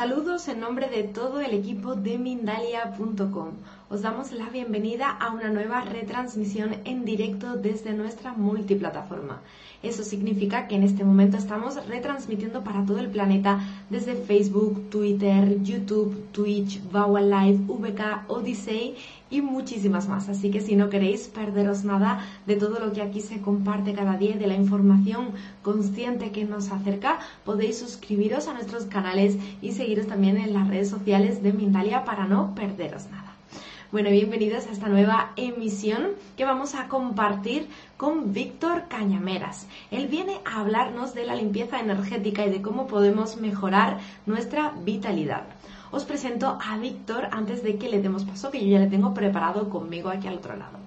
Saludos en nombre de todo el equipo de Mindalia.com. Os damos la bienvenida a una nueva retransmisión en directo desde nuestra multiplataforma. Eso significa que en este momento estamos retransmitiendo para todo el planeta desde Facebook, Twitter, YouTube, Twitch, Vaua Live, VK, Odyssey y muchísimas más. Así que si no queréis perderos nada de todo lo que aquí se comparte cada día, y de la información consciente que nos acerca, podéis suscribiros a nuestros canales y seguiros también en las redes sociales de Mindalia para no perderos nada. Bueno, bienvenidos a esta nueva emisión que vamos a compartir con Víctor Cañameras. Él viene a hablarnos de la limpieza energética y de cómo podemos mejorar nuestra vitalidad. Os presento a Víctor antes de que le demos paso, que yo ya le tengo preparado conmigo aquí al otro lado.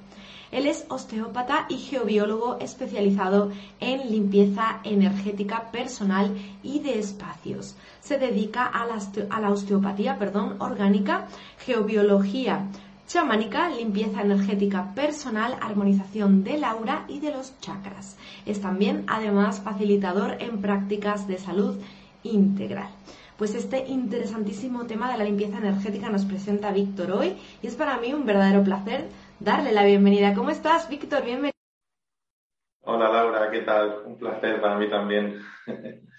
Él es osteópata y geobiólogo especializado en limpieza energética personal y de espacios. Se dedica a la, osteopatía perdón, orgánica, geobiología chamánica, limpieza energética personal, armonización del aura y de los chakras. Es también, además, facilitador en prácticas de salud integral. Pues este interesantísimo tema de la limpieza energética nos presenta Víctor hoy y es para mí un verdadero placer darle la bienvenida. ¿Cómo estás, Víctor? Bienvenido. Hola Laura, ¿qué tal? Un placer para mí también.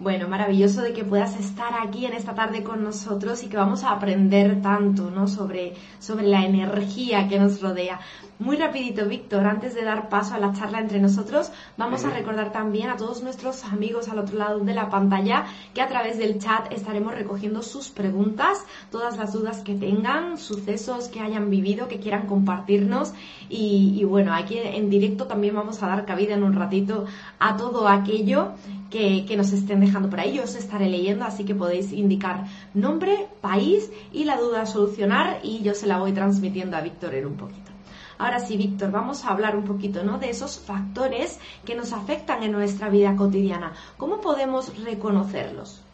Bueno, maravilloso de que puedas estar aquí en esta tarde con nosotros y que vamos a aprender tanto, ¿no? Sobre, sobre la energía que nos rodea. Muy rapidito, Víctor, antes de dar paso a la charla entre nosotros, vamos a recordar también a todos nuestros amigos al otro lado de la pantalla que a través del chat estaremos recogiendo sus preguntas, todas las dudas que tengan, sucesos que hayan vivido, que quieran compartirnos y, y bueno, aquí en directo también vamos a dar cabida en un ratito a todo aquello que, que nos estén dejando por ahí. Yo os estaré leyendo, así que podéis indicar nombre, país y la duda a solucionar y yo se la voy transmitiendo a Víctor en un poquito. Ahora sí, Víctor, vamos a hablar un poquito ¿no? de esos factores que nos afectan en nuestra vida cotidiana. ¿Cómo podemos reconocerlos?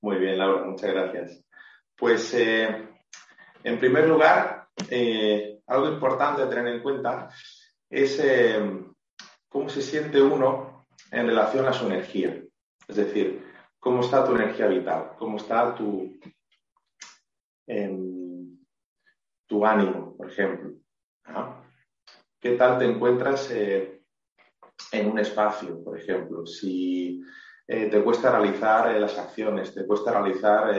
Muy bien, Laura, muchas gracias. Pues, eh, en primer lugar, eh, algo importante a tener en cuenta es eh, cómo se siente uno en relación a su energía. Es decir, cómo está tu energía vital, cómo está tu, tu ánimo, por ejemplo. ¿Qué tal te encuentras eh, en un espacio, por ejemplo? Si eh, te cuesta realizar eh, las acciones, te cuesta realizar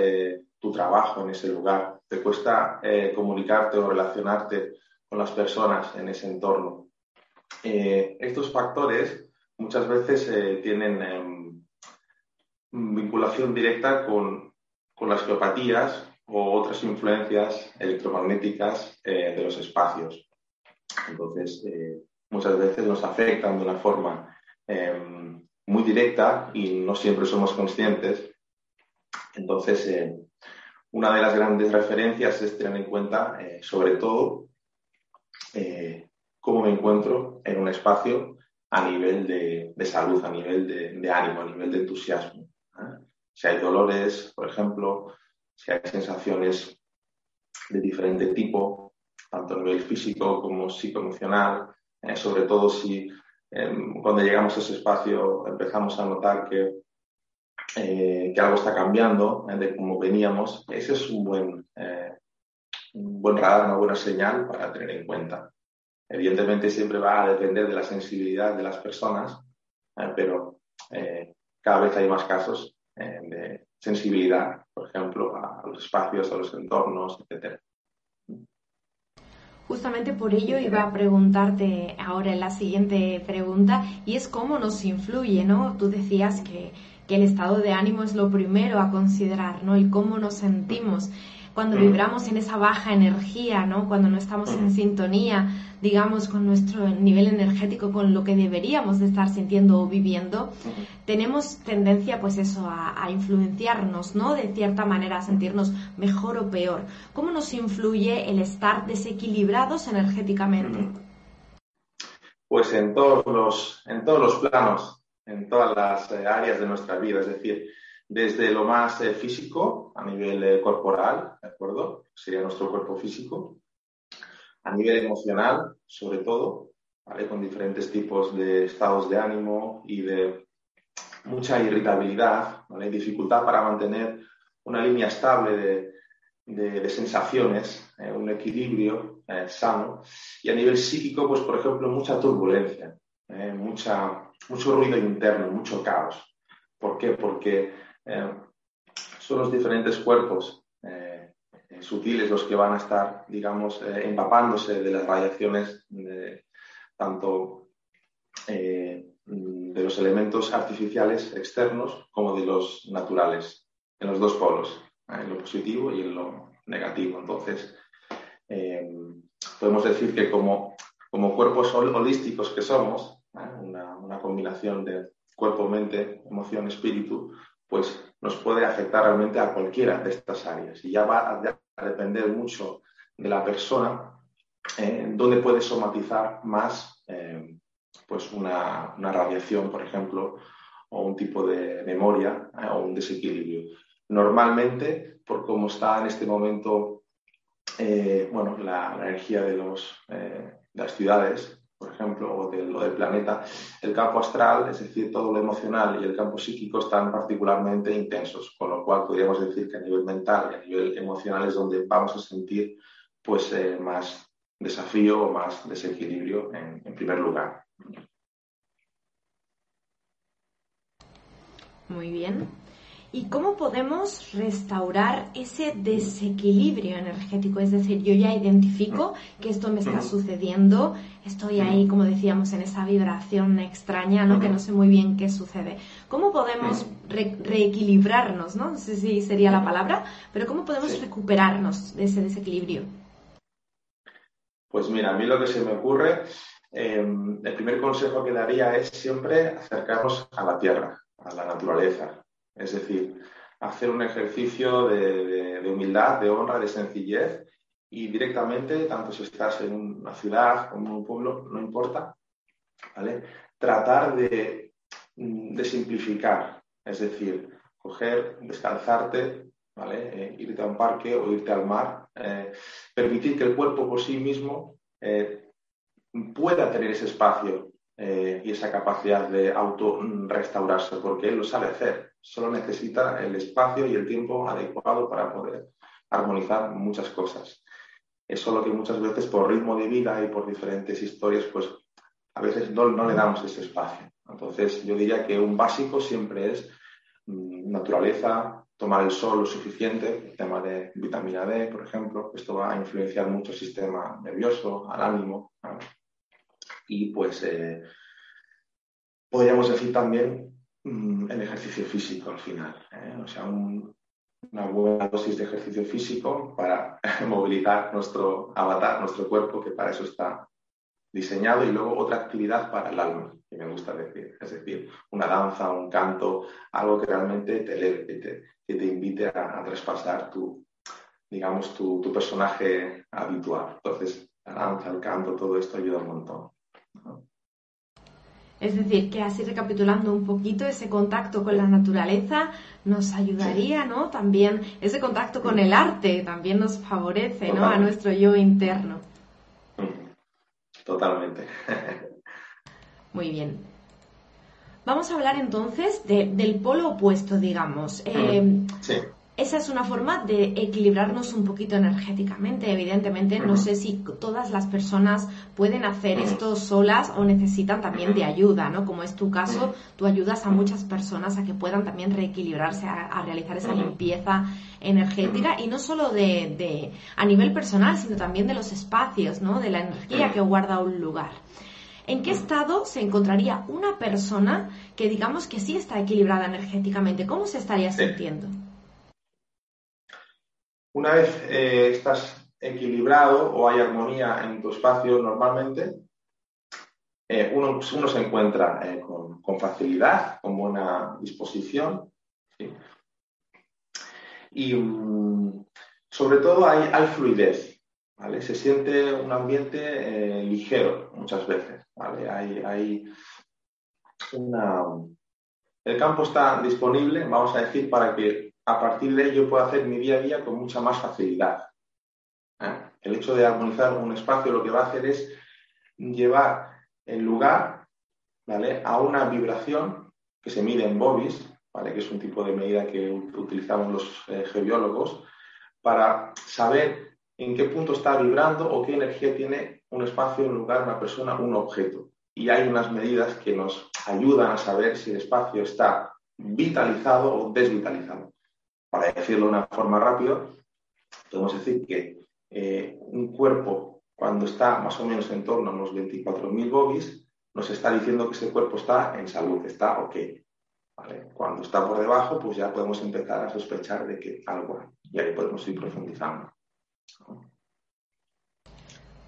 tu trabajo en ese lugar, te cuesta comunicarte o relacionarte con las personas en ese entorno. Estos factores muchas veces tienen em, vinculación directa con, con las geopatías o otras influencias electromagnéticas eh, de los espacios. Entonces, eh, muchas veces nos afectan de una forma eh, muy directa y no siempre somos conscientes. Entonces, eh, una de las grandes referencias es tener en cuenta, eh, sobre todo, eh, cómo me encuentro en un espacio a nivel de, salud, a nivel de, de, ánimo, a nivel de entusiasmo. Si hay dolores, por ejemplo, si hay sensaciones de diferente tipo, tanto a nivel físico como psicoemocional, eh, sobre todo si eh, cuando llegamos a ese espacio empezamos a notar que, eh, que algo está cambiando eh, de cómo veníamos, ese es un buen, eh, un buen radar, una buena señal para tener en cuenta. Evidentemente siempre va a depender de la sensibilidad de las personas, eh, pero cada vez hay más casos de sensibilidad, por ejemplo, a los espacios, a los entornos, etcétera. Justamente por ello iba a preguntarte ahora en la siguiente pregunta y es cómo nos influye, ¿no? Tú decías que, que el estado de ánimo es lo primero a considerar, ¿no? El cómo nos sentimos. Cuando vibramos en esa baja energía, ¿no? Cuando no estamos en sintonía, digamos, con nuestro nivel energético, con lo que deberíamos de estar sintiendo o viviendo, tenemos tendencia, pues eso, a, a, influenciarnos, ¿no? De cierta manera, a sentirnos mejor o peor. ¿Cómo nos influye el estar desequilibrados energéticamente? Pues en todos los, en todos los planos, en todas las eh, áreas de nuestra vida, es decir, desde lo más eh, físico, a nivel eh, corporal, ¿de acuerdo? Sería nuestro cuerpo físico, a nivel emocional, sobre todo, ¿vale? Con diferentes tipos de estados de ánimo y de mucha irritabilidad, ¿vale? Dificultad para mantener una línea estable de, de, sensaciones, eh, un equilibrio sano. Y a nivel psíquico, pues por ejemplo, mucha turbulencia, mucha, mucho ruido interno, mucho caos. ¿Por qué? Porque son los diferentes cuerpos sutiles los que van a estar, digamos, empapándose de las radiaciones tanto de los elementos artificiales externos como de los naturales, en los dos polos en lo positivo y en lo negativo. Entonces, eh, podemos decir que como, como cuerpos holísticos que somos, ¿eh? una, combinación de cuerpo, mente, emoción, espíritu, pues nos puede afectar realmente a cualquiera de estas áreas. Y ya va a, depender mucho de la persona eh, dónde puede somatizar más eh, pues una, una, radiación, por ejemplo, o un tipo de memoria eh, o un desequilibrio normalmente, por cómo está en este momento eh, bueno, la, la, energía de, los, de las ciudades, por ejemplo, o de lo del planeta, el campo astral, es decir, todo lo emocional y el campo psíquico están particularmente intensos, con lo cual podríamos decir que a nivel mental y a nivel emocional es donde vamos a sentir pues, eh, más desafío o más desequilibrio en, en primer lugar. Muy bien. ¿Y cómo podemos restaurar ese desequilibrio energético? Es decir, yo ya identifico que esto me está sucediendo, estoy ahí, como decíamos, en esa vibración extraña, ¿no? Que no sé muy bien qué sucede. ¿Cómo podemos re reequilibrarnos, ¿no? No sé si sería la palabra, pero ¿cómo podemos sí. recuperarnos de ese desequilibrio? Pues mira, a mí lo que se me ocurre, eh, el primer consejo que daría es siempre acercarnos a la tierra, a la naturaleza, es decir, hacer un ejercicio de, humildad, de honra, de sencillez y directamente, tanto si estás en una ciudad como en un pueblo, no importa, ¿vale? Tratar de, simplificar, es decir, coger, descansarte, ¿vale? Eh, irte a un parque o irte al mar, eh, permitir que el cuerpo por sí mismo eh, pueda tener ese espacio y esa capacidad de auto-restaurarse, porque él lo sabe hacer. Solo necesita el espacio y el tiempo adecuado para poder armonizar muchas cosas. Es solo que muchas veces por ritmo de vida y por diferentes historias, pues a veces no, no le damos ese espacio. Entonces yo diría que un básico siempre es mmm, naturaleza, tomar el sol lo suficiente, el tema de vitamina D, por ejemplo, esto va a influenciar mucho el sistema nervioso, al ánimo, y pues eh, podríamos decir también el ejercicio físico al final, ¿eh? o sea, un, una buena dosis de ejercicio físico para movilizar nuestro avatar, nuestro cuerpo, que para eso está diseñado, y luego otra actividad para el alma, que me gusta decir, es decir, una danza, un canto, algo que realmente te eleve, que te, invite a, traspasar tu, digamos, tu personaje habitual. Entonces, la danza, el canto, todo esto ayuda un montón. Es decir, que así recapitulando un poquito, ese contacto con la naturaleza nos ayudaría, sí. ¿no? También ese contacto con el arte también nos favorece, ¿no? A nuestro yo interno. Totalmente. Muy bien. Vamos a hablar entonces de, del polo opuesto, digamos. Eh, sí. Esa es una forma de equilibrarnos un poquito energéticamente. Evidentemente, no sé si todas las personas pueden hacer esto solas o necesitan también de ayuda, ¿no? Como es tu caso, tú ayudas a muchas personas a que puedan también reequilibrarse, a, a realizar esa limpieza energética y no solo de, de, a nivel personal, sino también de los espacios, ¿no? De la energía que guarda un lugar. ¿En qué estado se encontraría una persona que digamos que sí está equilibrada energéticamente? ¿Cómo se estaría sintiendo? Una vez eh, estás equilibrado o hay armonía en tu espacio normalmente, eh, uno, se encuentra eh, con, facilidad, con buena disposición. Y um, sobre todo hay, fluidez. ¿vale? Se siente un ambiente ligero muchas veces. ¿vale? Hay una... El campo está disponible, vamos a decir, para que a partir de ello pueda hacer mi día a día con mucha más facilidad. ¿eh? El hecho de armonizar un espacio lo que va a hacer es llevar el lugar ¿vale? a una vibración que se mide en bobis, ¿vale? que es un tipo de medida que utilizamos los eh, geobiólogos, para saber en qué punto está vibrando o qué energía tiene un espacio, un lugar, una persona, un objeto. Y hay unas medidas que nos ayudan a saber si el espacio está vitalizado o desvitalizado. Para decirlo de una forma rápida, podemos decir que eh, un cuerpo, cuando está más o menos en torno a unos 24.000 bobis, nos está diciendo que ese cuerpo está en salud, está ok. ¿Vale? Cuando está por debajo, pues ya podemos empezar a sospechar de que algo hay. Y ahí podemos ir profundizando.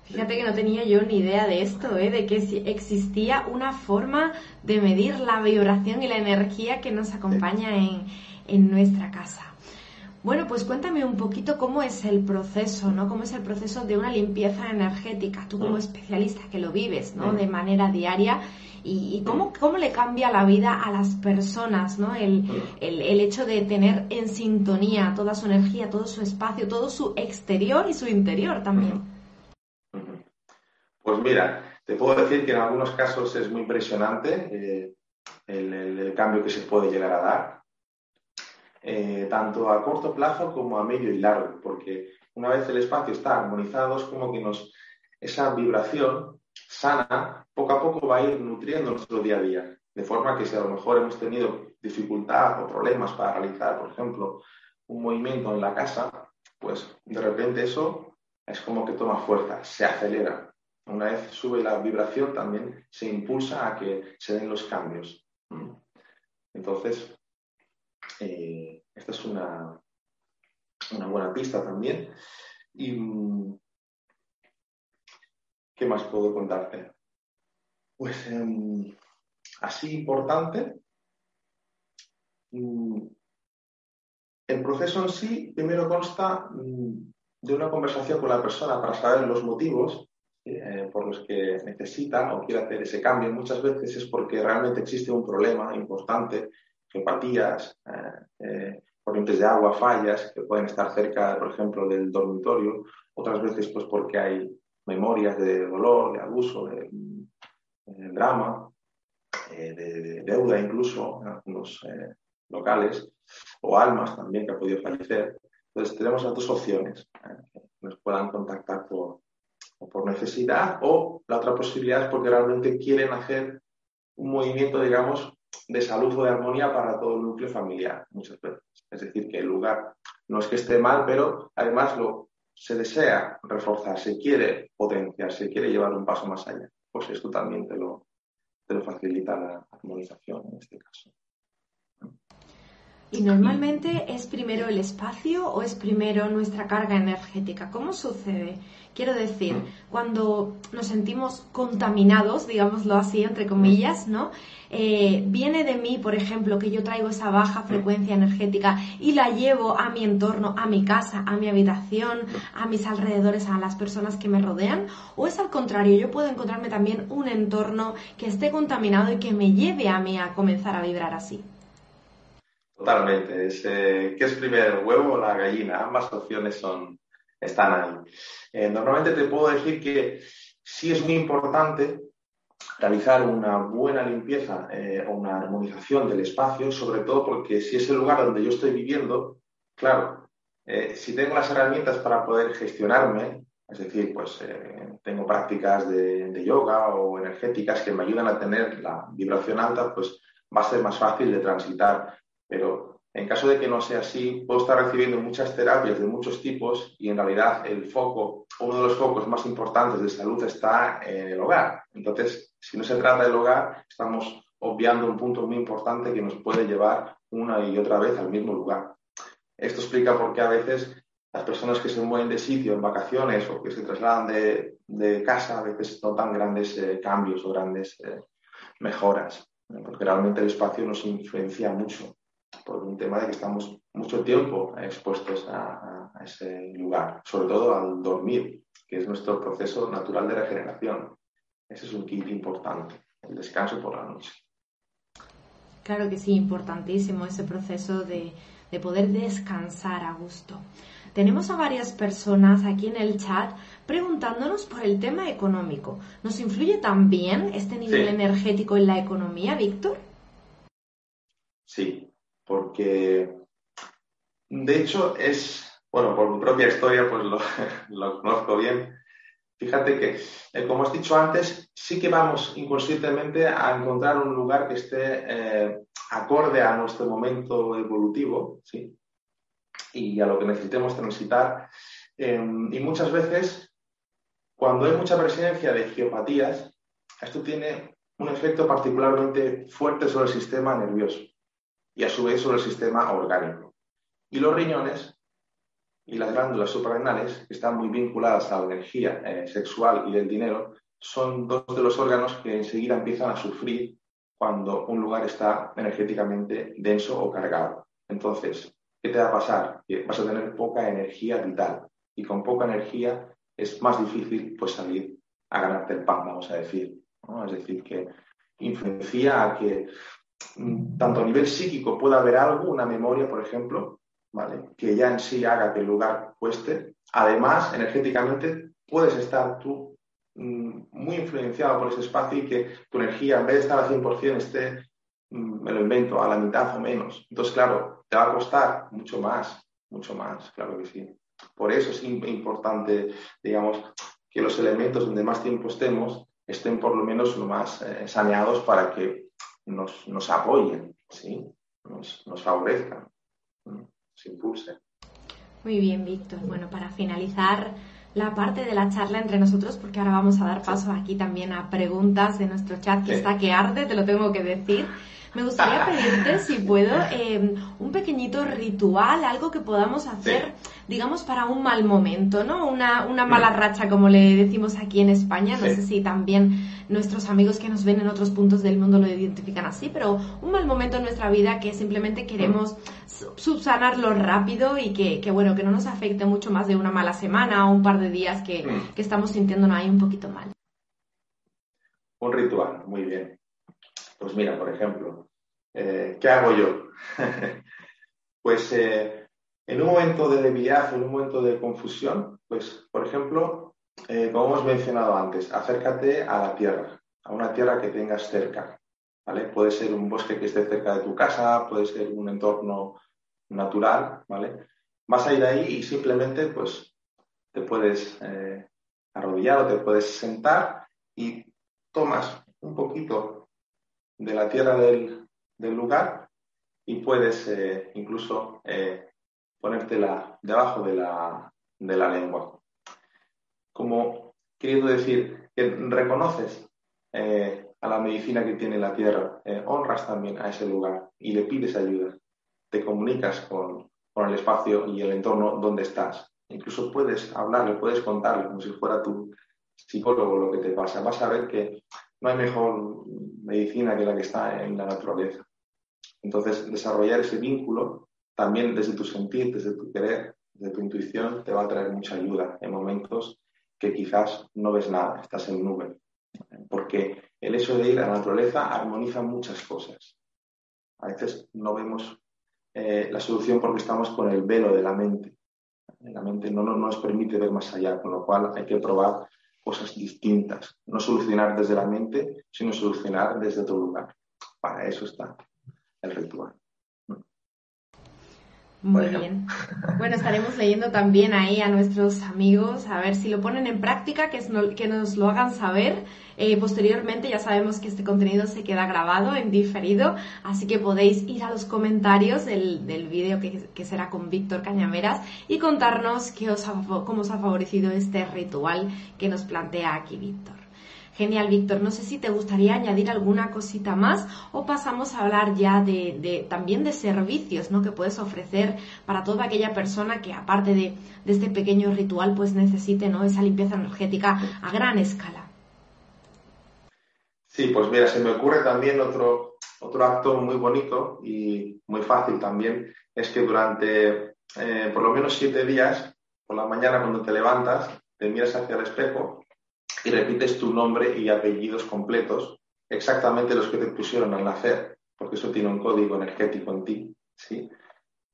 Fíjate que no tenía yo ni idea de esto, ¿eh? de que existía una forma de medir la vibración y la energía que nos acompaña en, en nuestra casa. Bueno, pues cuéntame un poquito cómo es el proceso, ¿no? Cómo es el proceso de una limpieza energética, tú como especialista que lo vives, ¿no? De manera diaria y, y cómo, cómo, le cambia la vida a las personas, ¿no? El, el, el, hecho de tener en sintonía toda su energía, todo su espacio, todo su exterior y su interior también. Pues mira, te puedo decir que en algunos casos es muy impresionante eh, el, el, cambio que se puede llegar a dar, eh, tanto a corto plazo como a medio y largo, porque una vez el espacio está armonizado es como que nos, esa vibración sana poco a poco va a ir nutriendo nuestro día a día. De forma que si a lo mejor hemos tenido dificultad o problemas para realizar, por ejemplo, un movimiento en la casa, pues de repente eso es como que toma fuerza, se acelera. Una vez sube la vibración también se impulsa a que se den los cambios. Entonces, eh, esta es una, una buena pista también. Y, ¿Qué más puedo contarte? Pues eh, así importante. Mm, el proceso en sí primero consta mm, de una conversación con la persona para saber los motivos eh, por los que necesita o quiere hacer ese cambio. Muchas veces es porque realmente existe un problema importante, geopatías, eh, eh, corrientes de agua, fallas que pueden estar cerca, por ejemplo, del dormitorio. Otras veces pues porque hay memorias de dolor, de abuso, de, de drama, eh, de, de, deuda incluso en algunos eh, locales, o almas también que han podido fallecer. Entonces tenemos las dos opciones, eh, nos puedan contactar por, por necesidad o la otra posibilidad es porque realmente quieren hacer un movimiento, digamos, de salud o de armonía para todo el núcleo familiar, muchas veces. Es decir, que el lugar no es que esté mal, pero además lo, se desea reforzar, se quiere potenciar, se quiere llevar un paso más allá. Pues esto también te lo, te lo facilita la armonización en este caso. ¿Y normalmente es primero el espacio o es primero nuestra carga energética? ¿Cómo sucede? Quiero decir, cuando nos sentimos contaminados, digámoslo así, entre comillas, ¿no? Eh, viene de mí, por ejemplo, que yo traigo esa baja frecuencia energética y la llevo a mi entorno, a mi casa, a mi habitación, a mis alrededores, a las personas que me rodean, o es al contrario, yo puedo encontrarme también un entorno que esté contaminado y que me lleve a mí a comenzar a vibrar así. Totalmente. Es, eh, ¿Qué es primero, el huevo o la gallina? Ambas opciones son, están ahí. Eh, normalmente te puedo decir que sí es muy importante realizar una buena limpieza eh, o una armonización del espacio, sobre todo porque si es el lugar donde yo estoy viviendo, claro, eh, si tengo las herramientas para poder gestionarme, es decir, pues eh, tengo prácticas de, de, yoga o energéticas que me ayudan a tener la vibración alta, pues va a ser más fácil de transitar. Pero en caso de que no sea así, puedo estar recibiendo muchas terapias de muchos tipos y en realidad el foco, uno de los focos más importantes de salud está en el hogar. Entonces, si no se trata del hogar, estamos obviando un punto muy importante que nos puede llevar una y otra vez al mismo lugar. Esto explica por qué a veces las personas que se mueven de sitio en vacaciones o que se trasladan de, de casa a veces notan grandes eh, cambios o grandes eh, mejoras, porque realmente el espacio nos influencia mucho por un tema de que estamos mucho tiempo expuestos a, a ese lugar, sobre todo al dormir, que es nuestro proceso natural de regeneración. Ese es un kit importante, el descanso por la noche. Claro que sí, importantísimo ese proceso de, de poder descansar a gusto. Tenemos a varias personas aquí en el chat preguntándonos por el tema económico. ¿Nos influye también este nivel Sí. energético en la economía, Víctor? Sí, porque de hecho es, bueno, por mi propia historia pues lo, conozco bien. Fíjate que, eh, como has dicho antes, sí que vamos inconscientemente a encontrar un lugar que esté eh, acorde a nuestro momento evolutivo, ¿sí? Y a lo que necesitemos transitar. Eh, y muchas veces, cuando hay mucha presencia de geopatías, esto tiene un efecto particularmente fuerte sobre el sistema nervioso y a su vez sobre el sistema orgánico. Y los riñones y las glándulas suprarrenales, que están muy vinculadas a la energía eh, sexual y del dinero, son dos de los órganos que enseguida empiezan a sufrir cuando un lugar está energéticamente denso o cargado. Entonces, ¿qué te va a pasar? Que vas a tener poca energía vital y con poca energía es más difícil pues, salir a ganarte el pan, vamos a decir. ¿no? Es decir, que influencia a que tanto a nivel psíquico pueda haber algo, una memoria, por ejemplo, ¿vale? que ya en sí haga que el lugar cueste. Además, energéticamente puedes estar tú mm, muy influenciado por ese espacio y que tu energía, en vez de estar al 100%, esté, mm, me lo invento, a la mitad o menos. Entonces, claro, te va a costar mucho más, mucho más, claro que sí. Por eso es im- importante, digamos, que los elementos donde más tiempo estemos estén por lo menos lo más eh, saneados para que nos, nos apoyen, ¿sí? nos, nos favorezcan, ¿no? nos impulsen. Muy bien, Víctor. Bueno, para finalizar la parte de la charla entre nosotros, porque ahora vamos a dar paso aquí también a preguntas de nuestro chat que Sí. está que arde, te lo tengo que decir. Me gustaría pedirte, si puedo, eh, un pequeñito ritual, algo que podamos hacer, digamos, para un mal momento, ¿no? Una, una mala racha, como le decimos aquí en España. No Sí. sé si también nuestros amigos que nos ven en otros puntos del mundo lo identifican así, pero un mal momento en nuestra vida que simplemente queremos su- subsanarlo rápido y que, que, bueno, que no nos afecte mucho más de una mala semana o un par de días que, Mm. que estamos sintiéndonos ahí un poquito mal. Un ritual, muy bien. Pues mira, por ejemplo, eh, ¿qué hago yo? pues eh, en un momento de debilidad, en un momento de confusión, pues por ejemplo, eh, como hemos mencionado antes, acércate a la tierra, a una tierra que tengas cerca. ¿vale? Puede ser un bosque que esté cerca de tu casa, puede ser un entorno natural, ¿vale? Vas a ir ahí y simplemente pues te puedes arrodillar o te puedes sentar y tomas un poquito de la tierra del, del lugar y puedes eh, incluso eh, ponértela debajo de la, de la lengua. Como queriendo decir que reconoces eh, a la medicina que tiene la tierra, honras también a ese lugar y le pides ayuda. Te comunicas con, con el espacio y el entorno donde estás. Incluso puedes hablarle, puedes contarle como si fuera tu psicólogo lo que te pasa. Vas a ver que no hay mejor medicina que la que está en la naturaleza. Entonces, desarrollar ese vínculo también desde tu sentir, desde tu querer, desde tu intuición, te va a traer mucha ayuda en momentos que quizás no ves nada, estás en nube. Porque el hecho de ir a la naturaleza armoniza muchas cosas. A veces no vemos eh, la solución porque estamos con el velo de la mente. La mente no, no nos permite ver más allá, con lo cual hay que probar cosas distintas. No solucionar desde la mente, sino solucionar desde otro lugar. Para eso está el ritual. Muy Bueno. bien. Bueno, estaremos leyendo también ahí a nuestros amigos a ver si lo ponen en práctica, que, es no- que nos lo hagan saber. Eh, posteriormente ya sabemos que este contenido se queda grabado en diferido, así que podéis ir a los comentarios del, del vídeo que, será con Víctor Cañameras y contarnos qué os cómo os ha favorecido este ritual que nos plantea aquí Víctor. Genial, Víctor. No sé si te gustaría añadir alguna cosita más o pasamos a hablar ya de, también de servicios ¿no? que puedes ofrecer para toda aquella persona que aparte de, este pequeño ritual pues necesite ¿no? esa limpieza energética a gran escala. Sí, pues mira, se me ocurre también otro, otro acto muy bonito y muy fácil también, es que durante eh, por lo menos siete días, por la mañana cuando te levantas, te miras hacia el espejo y repites tu nombre y apellidos completos, exactamente los que te pusieron al nacer, porque eso tiene un código energético en ti, ¿sí?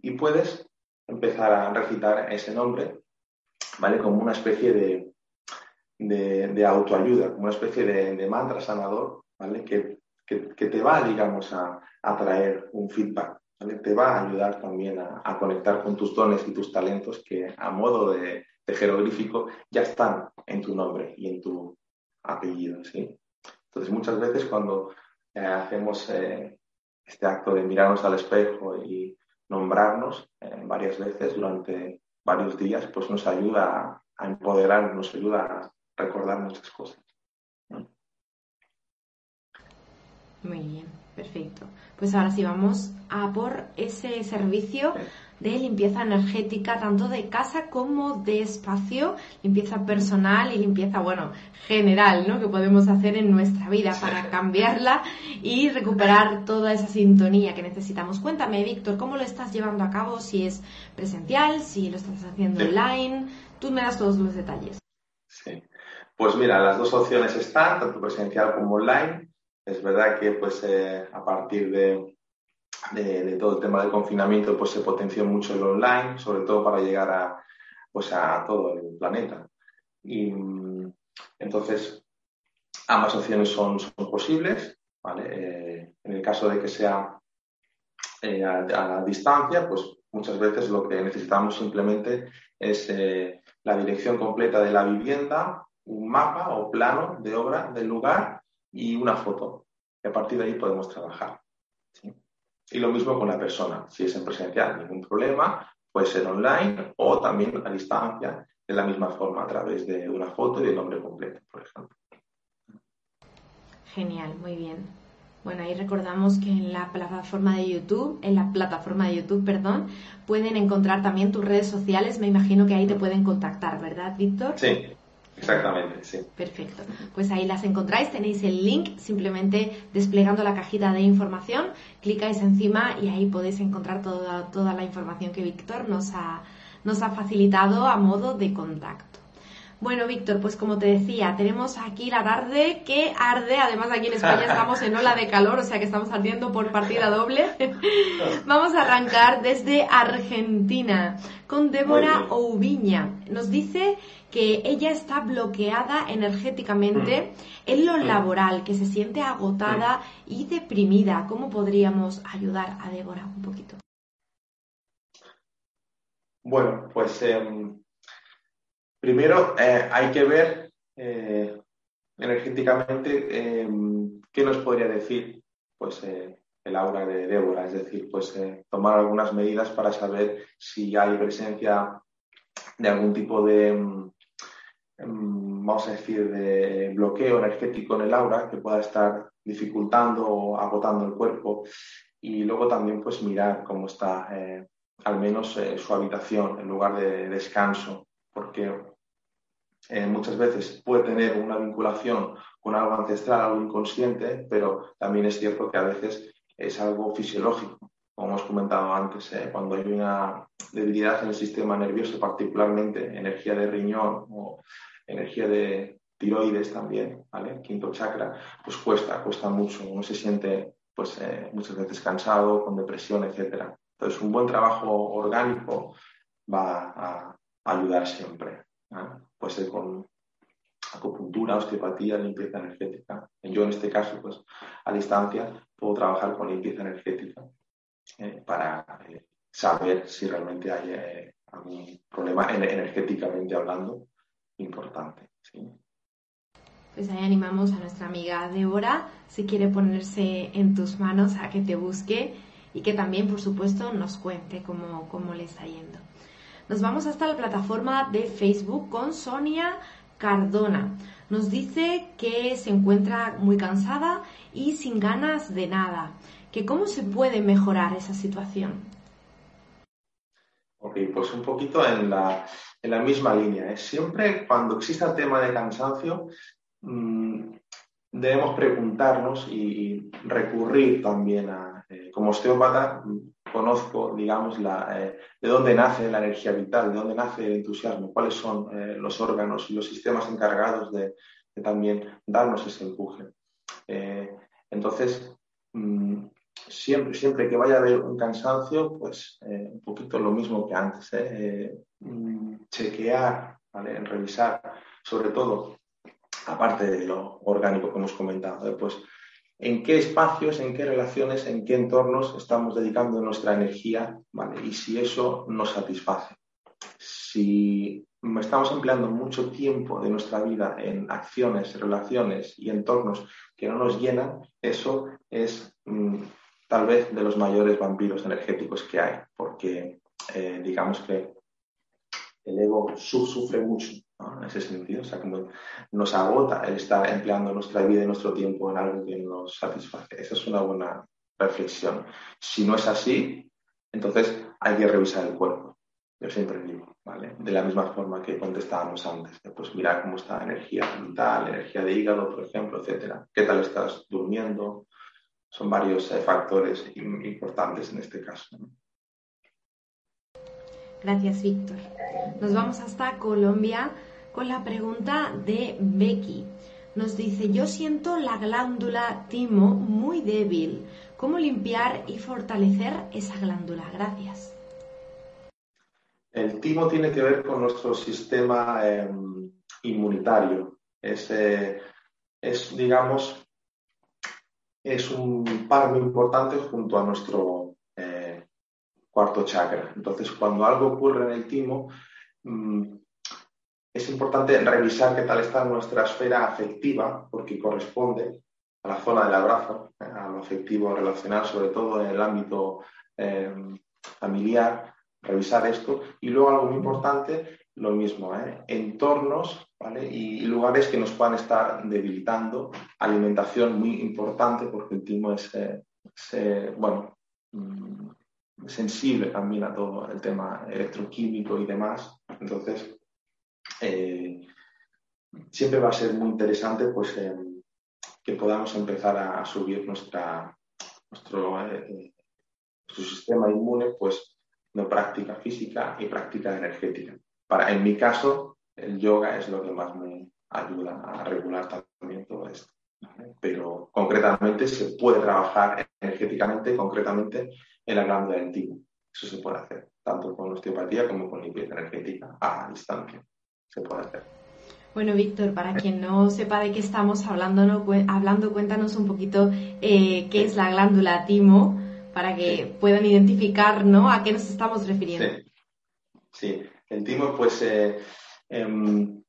Y puedes empezar a recitar ese nombre, ¿vale? Como una especie de, de, autoayuda, como una especie de, mantra sanador, ¿vale? Que, te va, digamos, a, a traer un feedback, ¿vale? Te va a ayudar también a, a conectar con tus dones y tus talentos que a modo de, de jeroglífico ya están en tu nombre y en tu apellido, ¿sí? Entonces, muchas veces cuando eh, hacemos eh, este acto de mirarnos al espejo y nombrarnos eh, varias veces durante varios días, pues nos ayuda a, empoderar, nos ayuda a recordar muchas cosas. Muy bien, perfecto. Pues ahora sí vamos a por ese servicio de limpieza energética, tanto de casa como de espacio, limpieza personal y limpieza, bueno, general, ¿no? Que podemos hacer en nuestra vida para cambiarla y recuperar toda esa sintonía que necesitamos. Cuéntame, Víctor, ¿cómo lo estás llevando a cabo? Si es presencial, si lo estás haciendo online, tú me das todos los detalles. Sí. Pues mira, las dos opciones están, tanto presencial como online. Es verdad que pues eh, a partir de todo el tema del confinamiento, pues se potenció mucho el online, sobre todo para llegar a, pues a todo el planeta. Y entonces, ambas opciones son, posibles. Eh, en el caso de que sea eh, a, a, distancia, pues muchas veces lo que necesitamos simplemente es la dirección completa de la vivienda, un mapa o plano de obra del lugar y una foto. Y a partir de ahí podemos trabajar. ¿sí? Y lo mismo con la persona. Si es en presencial, ningún problema. Puede ser online o también a distancia, de la misma forma, a través de una foto y del nombre completo, por ejemplo. Genial, muy bien. Bueno, ahí recordamos que en la plataforma de YouTube, en la plataforma de YouTube, perdón, pueden encontrar también tus redes sociales. Me imagino que ahí te pueden contactar, ¿verdad, Víctor? Sí, Exactamente, sí. Perfecto. Pues ahí las encontráis, tenéis el link, simplemente desplegando la cajita de información, clicáis encima y ahí podéis encontrar toda, toda la información que Víctor nos ha, nos ha facilitado a modo de contacto. Bueno, Víctor, pues como te decía, tenemos aquí la tarde que arde. Además, aquí en España estamos en ola de calor, o sea que estamos ardiendo por partida doble. Vamos a arrancar desde Argentina con Débora Oubiña. Nos dice que ella está bloqueada energéticamente mm. en lo mm. laboral, que se siente agotada mm. y deprimida. ¿Cómo podríamos ayudar a Débora un poquito? Bueno, pues em, primero eh, hay que ver eh, energéticamente em, qué nos podría decir pues, eh, el aura de Débora, es decir, pues tomar algunas medidas para saber si hay presencia de algún tipo de, em, vamos a decir, de bloqueo energético en el aura que pueda estar dificultando o agotando el cuerpo. Y luego también pues mirar cómo está eh, al menos eh, su habitación en lugar de descanso, porque eh, muchas veces puede tener una vinculación con algo ancestral, algo inconsciente, pero también es cierto que a veces es algo fisiológico, como hemos comentado antes, cuando hay una debilidad en el sistema nervioso, particularmente energía de riñón o energía de tiroides también, ¿vale? Quinto chakra, pues cuesta, cuesta mucho, uno se siente pues eh, muchas veces cansado, con depresión, etcétera. Entonces un buen trabajo orgánico va a ayudar siempre, puede ser con acupuntura, osteopatía, limpieza energética. Yo en este caso, pues a distancia, puedo trabajar con limpieza energética eh, para eh, saber si realmente hay algún problema energéticamente hablando importante. ¿sí? Pues ahí animamos a nuestra amiga Débora, si quiere ponerse en tus manos, a que te busque y que también, por supuesto, nos cuente cómo, cómo le está yendo. Nos vamos hasta la plataforma de Facebook con Sonia Cardona. Nos dice que se encuentra muy cansada y sin ganas de nada. Que ¿Cómo se puede mejorar esa situación? Ok, pues un poquito en la, en la misma línea. ¿eh? Siempre cuando exista tema de cansancio, mmm, debemos preguntarnos y, recurrir también a, eh, como osteópata, conozco, digamos, la, eh, de dónde nace la energía vital, de dónde nace el entusiasmo, cuáles son eh, los órganos y los sistemas encargados de, también darnos ese empuje. entonces, mmm, siempre, siempre que vaya a haber un cansancio, pues un poquito lo mismo que antes, mm, chequear, ¿vale? revisar, sobre todo aparte de lo orgánico que hemos comentado, ¿eh? pues en qué espacios, en qué relaciones, en qué entornos estamos dedicando nuestra energía, ¿vale? Y si eso nos satisface. Si estamos empleando mucho tiempo de nuestra vida en acciones, relaciones y entornos que no nos llenan, eso es mm, tal vez de los mayores vampiros energéticos que hay, porque eh, digamos que el ego sufre mucho en ese sentido. O sea, como nos agota el estar empleando nuestra vida y nuestro tiempo en algo que nos satisface. Esa es una buena reflexión. Si no es así, entonces hay que revisar el cuerpo. Yo siempre digo, ¿vale? De la misma forma que contestábamos antes, pues mirar cómo está energía vital, energía de hígado, por ejemplo, etcétera. ¿Qué tal estás durmiendo? Son varios eh, factores importantes en este caso. Gracias, Víctor. Nos vamos hasta Colombia con la pregunta de Becky. Nos dice, yo siento la glándula timo muy débil. ¿Cómo limpiar y fortalecer esa glándula? Gracias. El timo tiene que ver con nuestro sistema em, inmunitario. Es, eh, es, digamos, es un par muy importante junto a nuestro eh, cuarto chakra. Entonces, cuando algo ocurre en el timo, mm, es importante revisar qué tal está nuestra esfera afectiva, porque corresponde a la zona del abrazo, eh, a lo afectivo relacional, sobre todo en el ámbito eh, familiar, revisar esto. Y luego algo muy importante, lo mismo, ¿eh? Entornos y lugares que nos puedan estar debilitando, alimentación muy importante, porque el timo es, bueno, mm, sensible también a todo el tema electroquímico y demás. Entonces, eh, siempre va a ser muy interesante pues, eh, que podamos empezar a subir nuestra, nuestro, eh, sistema inmune pues, de práctica física y práctica energética. Para, en mi caso, el yoga es lo que más me ayuda a regular también todo esto. Pero concretamente se puede trabajar energéticamente, concretamente en la glándula del timo. Eso se puede hacer, tanto con osteopatía como con limpieza energética a distancia se puede hacer. Bueno, Víctor, para quien no sepa de qué estamos hablando, ¿no? hablando cuéntanos un poquito eh, qué es la glándula timo para que puedan identificar ¿no? a qué nos estamos refiriendo. Sí, el timo, pues eh, em,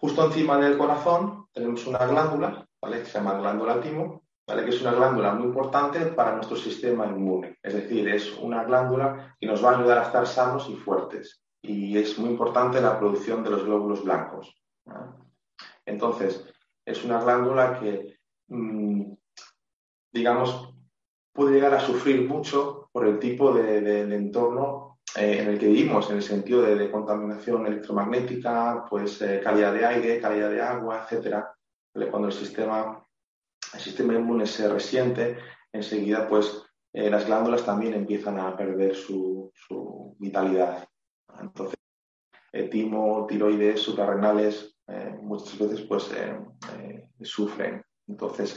justo encima del corazón tenemos una glándula, ¿vale? Que se llama glándula timo, ¿vale? Que es una glándula muy importante para nuestro sistema inmune. Es decir, es una glándula que nos va a ayudar a estar sanos y fuertes y es muy importante la producción de los glóbulos blancos. Entonces, es una glándula que, mm, digamos, puede llegar a sufrir mucho por el tipo de, entorno eh, en el que vivimos, en el sentido de, contaminación electromagnética, pues eh, calidad de aire, calidad de agua, etcétera. Cuando el sistema, el sistema inmune se resiente, enseguida, pues eh, las glándulas también empiezan a perder su, su vitalidad. Entonces, timo, tiroides, suprarrenales, eh, muchas veces pues eh, eh, sufren. Entonces,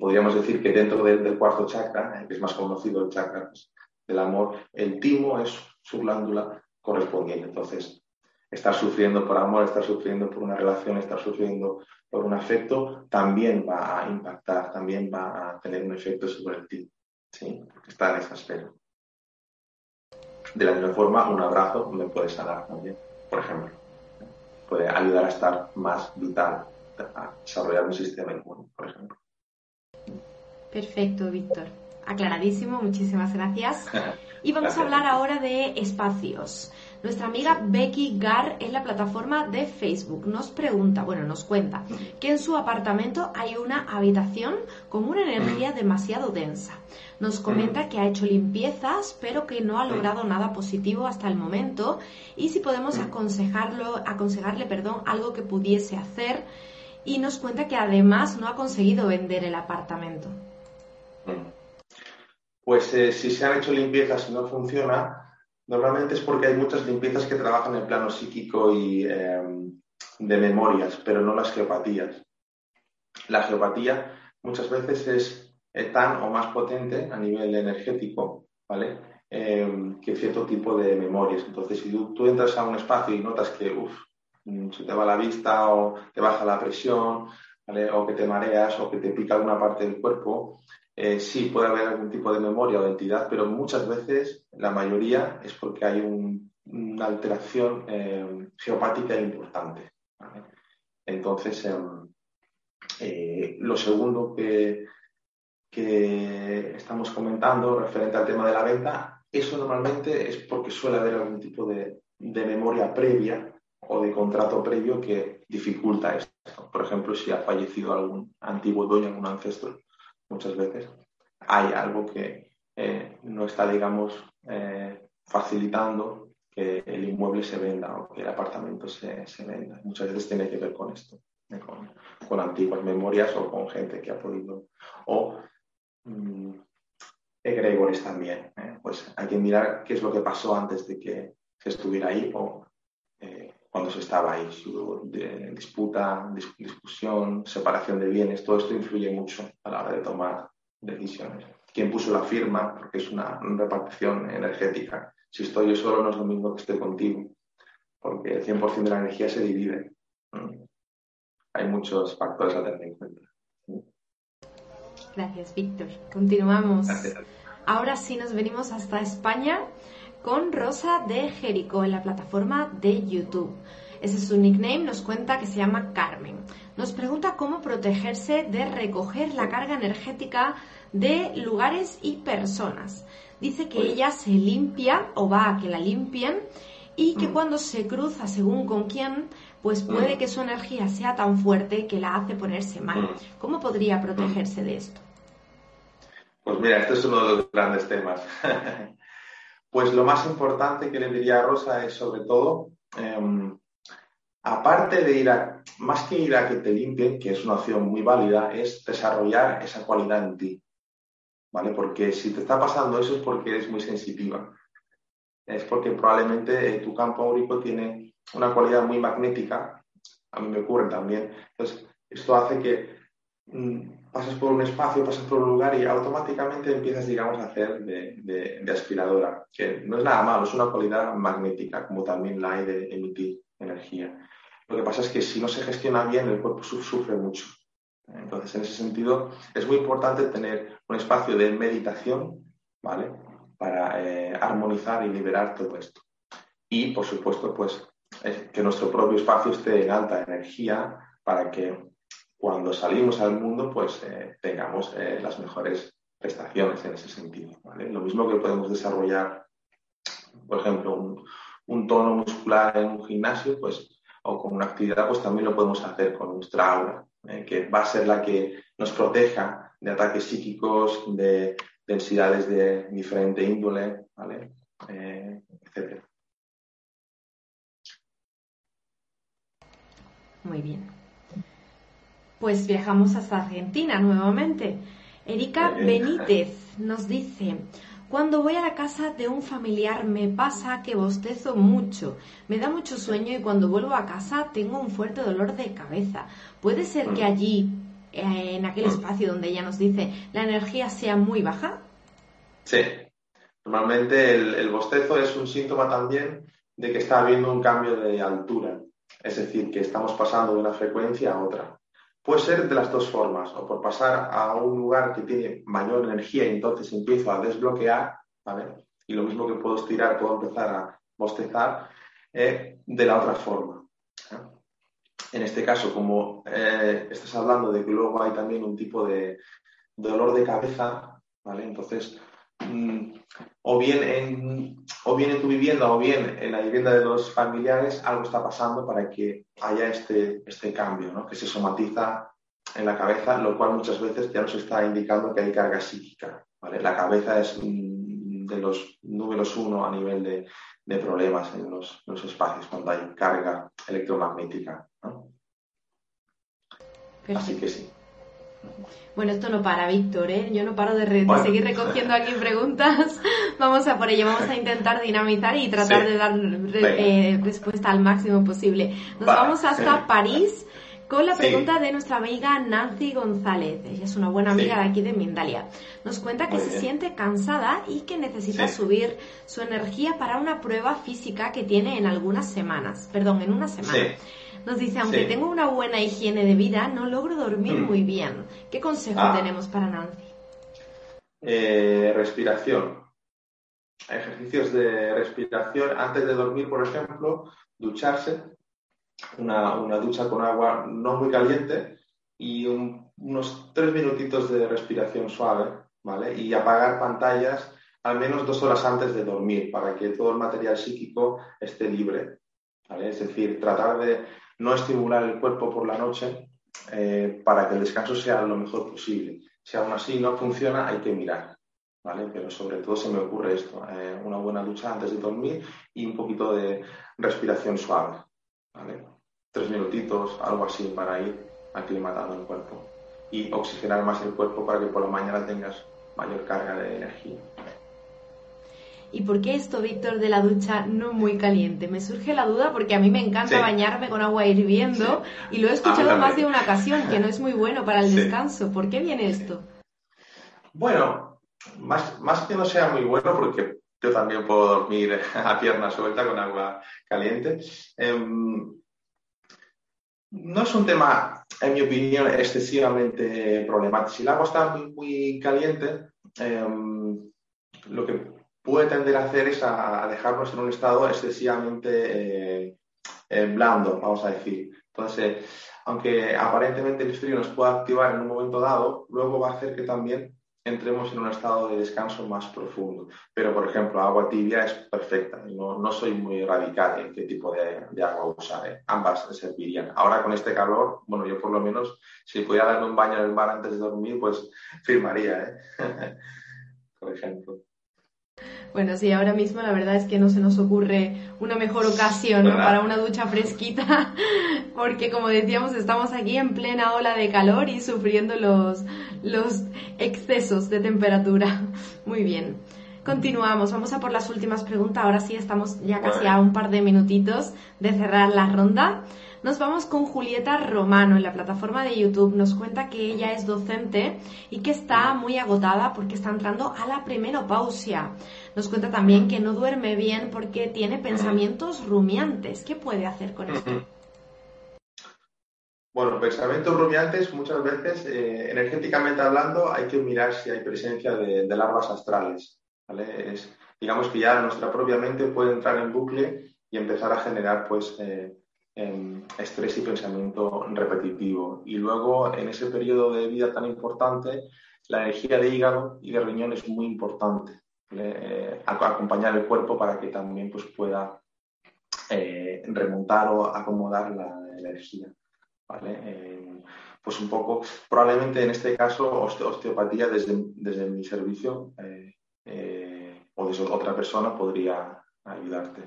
podríamos decir que dentro del cuarto chakra, que es más conocido el chakra pues, del amor, el timo es su glándula correspondiente. Entonces, estar sufriendo por amor, estar sufriendo por una relación, estar sufriendo por un afecto, también va a impactar, también va a tener un efecto sobre el timo, ¿sí? porque está en esa esfera. De la misma forma, un abrazo me puede sanar también, por ejemplo. Puede ayudar a estar más vital, a desarrollar un sistema inmune, por ejemplo. Perfecto, Víctor. Aclaradísimo, muchísimas gracias. Y vamos a hablar ahora de espacios. Nuestra amiga Becky Gar en la plataforma de Facebook. Nos pregunta, bueno, nos cuenta que en su apartamento hay una habitación con una energía demasiado densa. Nos comenta que ha hecho limpiezas, pero que no ha logrado nada positivo hasta el momento. Y si podemos aconsejarlo, aconsejarle, perdón, algo que pudiese hacer. Y nos cuenta que además no ha conseguido vender el apartamento. Pues eh, si se han hecho limpiezas y no funciona, normalmente es porque hay muchas limpiezas que trabajan en plano psíquico y em, de memorias, pero no las geopatías. La geopatía muchas veces es eh, tan o más potente a nivel energético, ¿vale? Em, que cierto tipo de memorias. Entonces, si tú, entras a un espacio y notas que se te va la vista o te baja la presión, o que te mareas o que te pica alguna parte del cuerpo, eh, sí puede haber algún tipo de memoria o de entidad, pero muchas veces, la mayoría, es porque hay una alteración eh, geopática importante. Entonces, em, eh, lo segundo que, que estamos comentando referente al tema de la venta, eso normalmente es porque suele haber algún tipo de, de memoria previa o de contrato previo que dificulta esto. Por ejemplo, si ha fallecido algún antiguo dueño, algún ancestro, muchas veces hay algo que eh, no está, digamos, eh, facilitando que el inmueble se venda o que el apartamento se, venda. Muchas veces tiene que ver con esto, eh, con, antiguas memorias o con gente que ha podido. O mmm, egregores también. Pues hay que mirar qué es lo que pasó antes de que se estuviera ahí o cuando se estaba ahí. de disputa, discusión, separación de bienes, todo esto influye mucho a la hora de tomar decisiones. ¿Quién puso la firma? Porque es una repartición energética. Si estoy yo solo no es lo mismo que esté contigo, porque el 100% de la energía se divide. Hay muchos factores a tener en cuenta. Gracias, Víctor. Continuamos. Ahora sí nos venimos hasta España con Rosa de Jerico en la plataforma de YouTube. Ese es su nickname, nos cuenta que se llama Carmen. Nos pregunta cómo protegerse de recoger la carga energética de lugares y personas. Dice que ella se limpia o va a que la limpien y que mm. cuando se cruza según con quién, pues puede mm. que su energía sea tan fuerte que la hace ponerse mal. Mm. ¿Cómo podría protegerse de esto? Pues mira, este es uno de los grandes temas. Pues lo más importante que le diría a Rosa es sobre todo, em, aparte de ir a, más que ir a que te limpien, que es una opción muy válida, es desarrollar esa cualidad en ti. ¿Vale? Porque si te está pasando eso es porque eres muy sensitiva. Es porque probablemente tu campo áurico tiene una cualidad muy magnética. A mí me ocurre también. Entonces, esto hace que mm, pasas por un espacio, pasas por un lugar y automáticamente empiezas, digamos, a hacer de, aspiradora, que no es nada malo, es una cualidad magnética, como también la de emitir energía. Lo que pasa es que si no se gestiona bien, el cuerpo sufre mucho. Entonces, en ese sentido, es muy importante tener un espacio de meditación, ¿vale? Para eh, armonizar y liberar todo esto. Y, por supuesto, pues, que nuestro propio espacio esté en alta energía para que cuando salimos al mundo, pues eh, tengamos eh, las mejores prestaciones en ese sentido. Lo mismo que podemos desarrollar, por ejemplo, un, tono muscular en un gimnasio, pues, o con una actividad, pues también lo podemos hacer con nuestra aura, eh, que va a ser la que nos proteja de ataques psíquicos, de densidades de diferente índole, ¿vale? etc. Muy bien. Pues viajamos hasta Argentina nuevamente. Erika Benítez nos dice, cuando voy a la casa de un familiar me pasa que bostezo mucho, me da mucho sueño y cuando vuelvo a casa tengo un fuerte dolor de cabeza. ¿Puede ser que allí, eh, en aquel espacio donde ella nos dice, la energía sea muy baja? Sí, normalmente el, el bostezo es un síntoma también de que está habiendo un cambio de altura, es decir, que estamos pasando de una frecuencia a otra. Puede ser de las dos formas, o por pasar a un lugar que tiene mayor energía y entonces empiezo a desbloquear, ¿vale? Y lo mismo que puedo estirar, puedo empezar a bostezar, eh, de la otra forma. En este caso, como eh, estás hablando de que luego hay también un tipo de dolor de cabeza, ¿vale? Entonces, o bien, en, o bien en tu vivienda o bien en la vivienda de los familiares, algo está pasando para que haya este, este cambio, ¿no? que se somatiza en la cabeza, lo cual muchas veces ya nos está indicando que hay carga psíquica. ¿vale? La cabeza es de los números uno a nivel de, de problemas en los, los, espacios cuando hay carga electromagnética. ¿no? Así que sí. Bueno, esto no para, Víctor, ¿eh? Yo no paro de, re bueno. de, seguir recogiendo aquí preguntas. vamos a por ello, vamos a intentar dinamizar y tratar sí. de dar re eh, respuesta al máximo posible. Nos vale. vamos hasta París con la pregunta sí. de nuestra amiga Nancy González. Ella es una buena amiga sí. de aquí de Mindalia. Nos cuenta que Muy se bien. siente cansada y que necesita subir su energía para una prueba física que tiene en algunas semanas. Perdón, en una semana. Nos dice, aunque sí. tengo una buena higiene de vida, no logro dormir mm. muy bien. ¿Qué consejo ah. tenemos para Nancy? Eh, respiración. Ejercicios de respiración antes de dormir, por ejemplo, ducharse, una, una ducha con agua no muy caliente y un, unos tres minutitos de respiración suave, ¿vale? Y apagar pantallas al menos dos horas antes de dormir para que todo el material psíquico esté libre. ¿vale? Es decir, tratar de no estimular el cuerpo por la noche eh, para que el descanso sea lo mejor posible. Si aún así no funciona, hay que mirar. ¿Vale? Pero sobre todo se me ocurre esto, eh, una buena ducha antes de dormir y un poquito de respiración suave. ¿vale? Tres minutitos, algo así, para ir aclimatando el cuerpo y oxigenar más el cuerpo para que por la mañana tengas mayor carga de energía. ¿Y por qué esto, Víctor, de la ducha no muy caliente? Me surge la duda porque a mí me encanta sí. bañarme con agua hirviendo sí. y lo he escuchado más de una ocasión, que no es muy bueno para el sí. descanso. ¿Por qué viene esto? Bueno, más, más que no sea muy bueno, porque yo también puedo dormir a pierna suelta con agua caliente. Eh, no es un tema, en mi opinión, excesivamente problemático. Si el agua está muy, muy caliente, eh, lo que puede tender a hacer es a, a dejarnos en un estado excesivamente eh, eh, blando, vamos a decir. Entonces, aunque aparentemente el frío nos pueda activar en un momento dado, luego va a hacer que también entremos en un estado de descanso más profundo. Pero, por ejemplo, agua tibia es perfecta. No, no soy muy radical en qué tipo de, agua usar. ¿eh? Ambas servirían. Ahora, con este calor, bueno, yo por lo menos, si pudiera darme un baño en el mar antes de dormir, pues firmaría, ¿eh? por ejemplo. Bueno, sí, ahora mismo la verdad es que no se nos ocurre una mejor ocasión ¿no? para una ducha fresquita, porque como decíamos, estamos aquí en plena ola de calor y sufriendo los, los excesos de temperatura. Muy bien. Continuamos, vamos a por las últimas preguntas. Ahora sí, estamos ya casi a un par de minutitos de cerrar la ronda. Nos vamos con Julieta Romano en la plataforma de YouTube. Nos cuenta que ella es docente y que está muy agotada porque está entrando a la premenopausia. Nos cuenta también que no duerme bien porque tiene pensamientos rumiantes. ¿Qué puede hacer con esto? Bueno, pensamientos rumiantes muchas veces, eh, energéticamente hablando, hay que mirar si hay presencia de, de larvas astrales. digamos que ya nuestra propia mente puede entrar en bucle y empezar a generar pues, eh, estrés y pensamiento repetitivo. Y luego, en ese periodo de vida tan importante, la energía de hígado y de riñón es muy importante. Eh, acompañar el cuerpo para que también pues, pueda eh, remontar o acomodar la, energía. ¿vale? Eh, pues un poco, probablemente en este caso, osteopatía desde, desde mi servicio o desde otra persona podría ayudarte.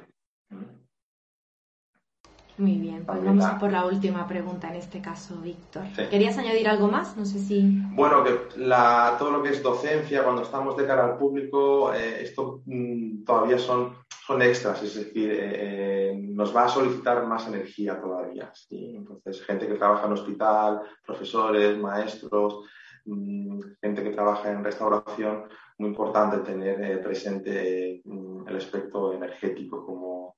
Muy bien, pues vamos a por la última pregunta en este caso, Víctor. Sí. ¿Querías añadir algo más? No sé si. Bueno, que la, todo lo que es docencia, cuando estamos de cara al público, eh, esto mmm, todavía son, son extras, es decir, eh, nos va a solicitar más energía todavía. ¿sí? Entonces, gente que trabaja en hospital, profesores, maestros, mmm, gente que trabaja en restauración, muy importante tener eh, presente mmm, el aspecto energético como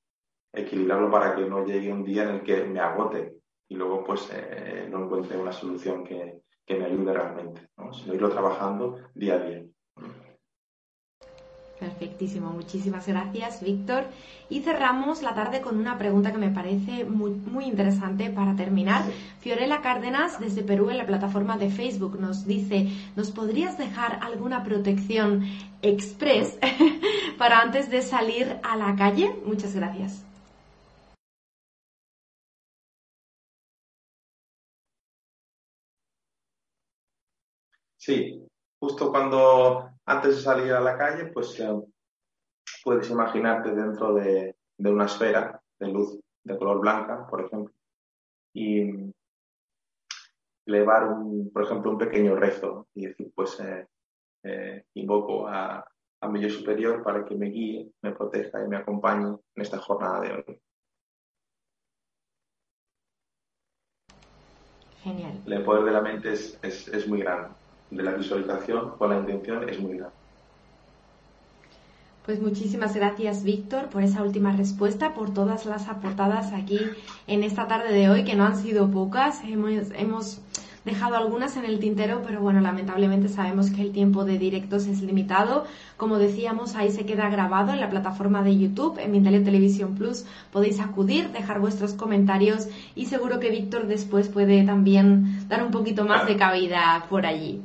equilibrarlo para que no llegue un día en el que me agote y luego pues eh, no encuentre una solución que, que me ayude realmente, ¿no? sino irlo trabajando día a día. Perfectísimo, muchísimas gracias Víctor. Y cerramos la tarde con una pregunta que me parece muy, muy interesante para terminar. Fiorella Cárdenas desde Perú en la plataforma de Facebook nos dice, ¿nos podrías dejar alguna protección express para antes de salir a la calle? Muchas gracias. Sí, justo cuando antes de salir a la calle, pues eh, puedes imaginarte dentro de, una esfera de luz de color blanca, por ejemplo, y elevar, un, por ejemplo, un pequeño rezo y decir, pues eh, eh, invoco a, a mi yo superior para que me guíe, me proteja y me acompañe en esta jornada de hoy. Genial. El poder de la mente es, es, es muy grande de la visualización con la intención es muy grande. Pues muchísimas gracias, Víctor, por esa última respuesta, por todas las aportadas aquí en esta tarde de hoy, que no han sido pocas. Hemos, hemos dejado algunas en el tintero, pero bueno, lamentablemente sabemos que el tiempo de directos es limitado. Como decíamos, ahí se queda grabado en la plataforma de YouTube, en Mindalia Televisión Plus. Podéis acudir, dejar vuestros comentarios y seguro que Víctor después puede también dar un poquito más de cabida por allí.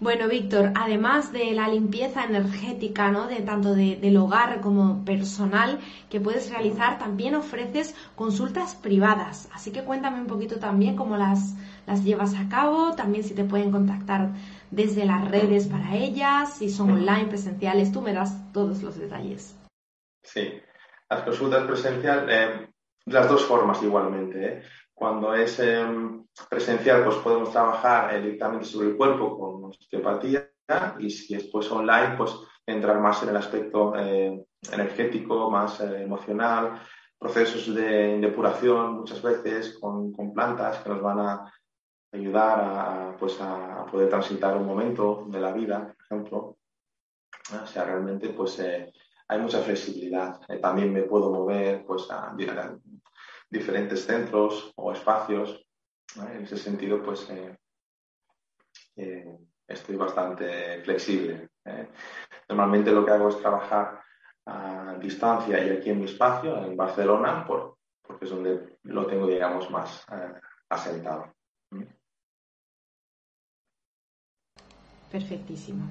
Bueno, Víctor, además de la limpieza energética, ¿no? De tanto del hogar como personal que puedes realizar, también ofreces consultas privadas. Así que cuéntame un poquito también cómo las, las llevas a cabo, también si te pueden contactar desde las redes para ellas, si son online, presenciales, tú me das todos los detalles. Sí, las consultas presenciales, eh, las dos formas igualmente. ¿eh? Cuando es em, presencial, pues podemos trabajar directamente sobre el cuerpo con osteopatía y si es pues, online, pues entrar más en el aspecto eh, energético, más eh, emocional, procesos de depuración muchas veces con, plantas que nos van a ayudar a, pues, a poder transitar un momento de la vida, por ejemplo. O sea, realmente pues eh, hay mucha flexibilidad. también me puedo mover pues a, a diferentes centros o espacios. En ese sentido, pues eh, eh, estoy bastante flexible. ¿eh? Normalmente lo que hago es trabajar a distancia y aquí en mi espacio, en Barcelona, por, porque es donde lo tengo, digamos, más asentado. Perfectísimo.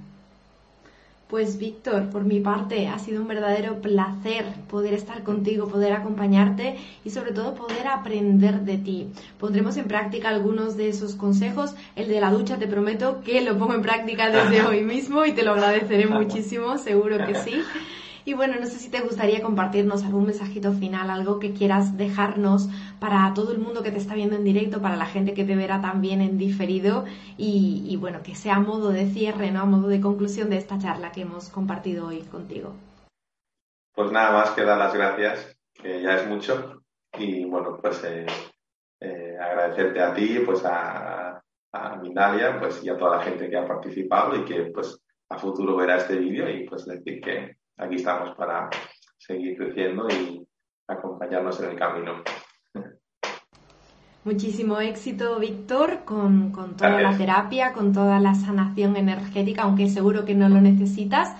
Pues Víctor, por mi parte ha sido un verdadero placer poder estar contigo, poder acompañarte y sobre todo poder aprender de ti. Pondremos en práctica algunos de esos consejos. El de la ducha te prometo que lo pongo en práctica desde hoy mismo y te lo agradeceré muchísimo, seguro que sí. Y bueno, no sé si te gustaría compartirnos algún mensajito final, algo que quieras dejarnos para todo el mundo que te está viendo en directo, para la gente que te verá también en diferido y, bueno, que sea a modo de cierre, ¿no? A modo de conclusión de esta charla que hemos compartido hoy contigo. Pues nada más que dar las gracias, que ya es mucho. Y bueno, pues eh, eh, agradecerte a ti, pues a, a Mindalia, pues y a toda la gente que ha participado y que pues a futuro verá este vídeo y pues decir que aquí estamos para seguir creciendo y acompañarnos en el camino. Muchísimo éxito, Víctor, con, toda la terapia, con toda la sanación energética, aunque seguro que no lo necesitas.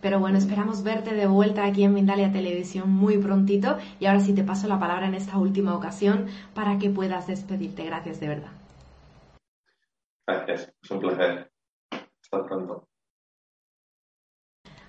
Pero bueno, esperamos verte de vuelta aquí en Mindalia Televisión muy prontito. Y ahora sí te paso la palabra en esta última ocasión para que puedas despedirte. Gracias de verdad. Gracias, es un placer. Hasta pronto.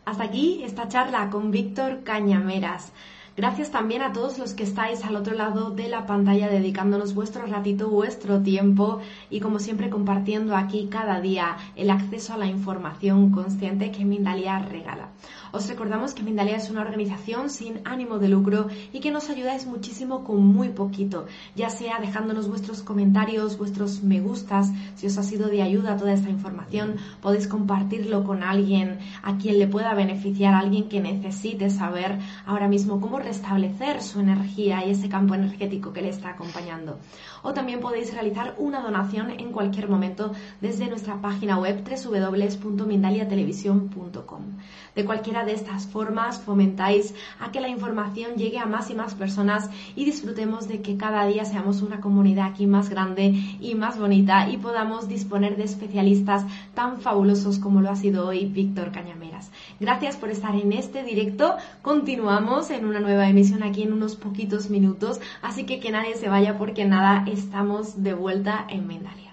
Hasta aquí esta charla con Víctor Cañameras. Gracias también a todos los que estáis al otro lado de la pantalla dedicándonos vuestro ratito, vuestro tiempo y como siempre compartiendo aquí cada día el acceso a la información consciente que Mindalia regala. Os recordamos que Mindalia es una organización sin ánimo de lucro y que nos ayudáis muchísimo con muy poquito, ya sea dejándonos vuestros comentarios, vuestros me gustas, si os ha sido de ayuda toda esta información, podéis compartirlo con alguien a quien le pueda beneficiar, alguien que necesite saber ahora mismo cómo restablecer su energía y ese campo energético que le está acompañando. O también podéis realizar una donación en cualquier momento desde nuestra página web www.mindaliatelevisión.com. De cualquiera de estas formas fomentáis a que la información llegue a más y más personas y disfrutemos de que cada día seamos una comunidad aquí más grande y más bonita y podamos disponer de especialistas tan fabulosos como lo ha sido hoy Víctor Cañameras. Gracias por estar en este directo. Continuamos en una nueva emisión aquí en unos poquitos minutos, así que que nadie se vaya porque nada, estamos de vuelta en Mendalia.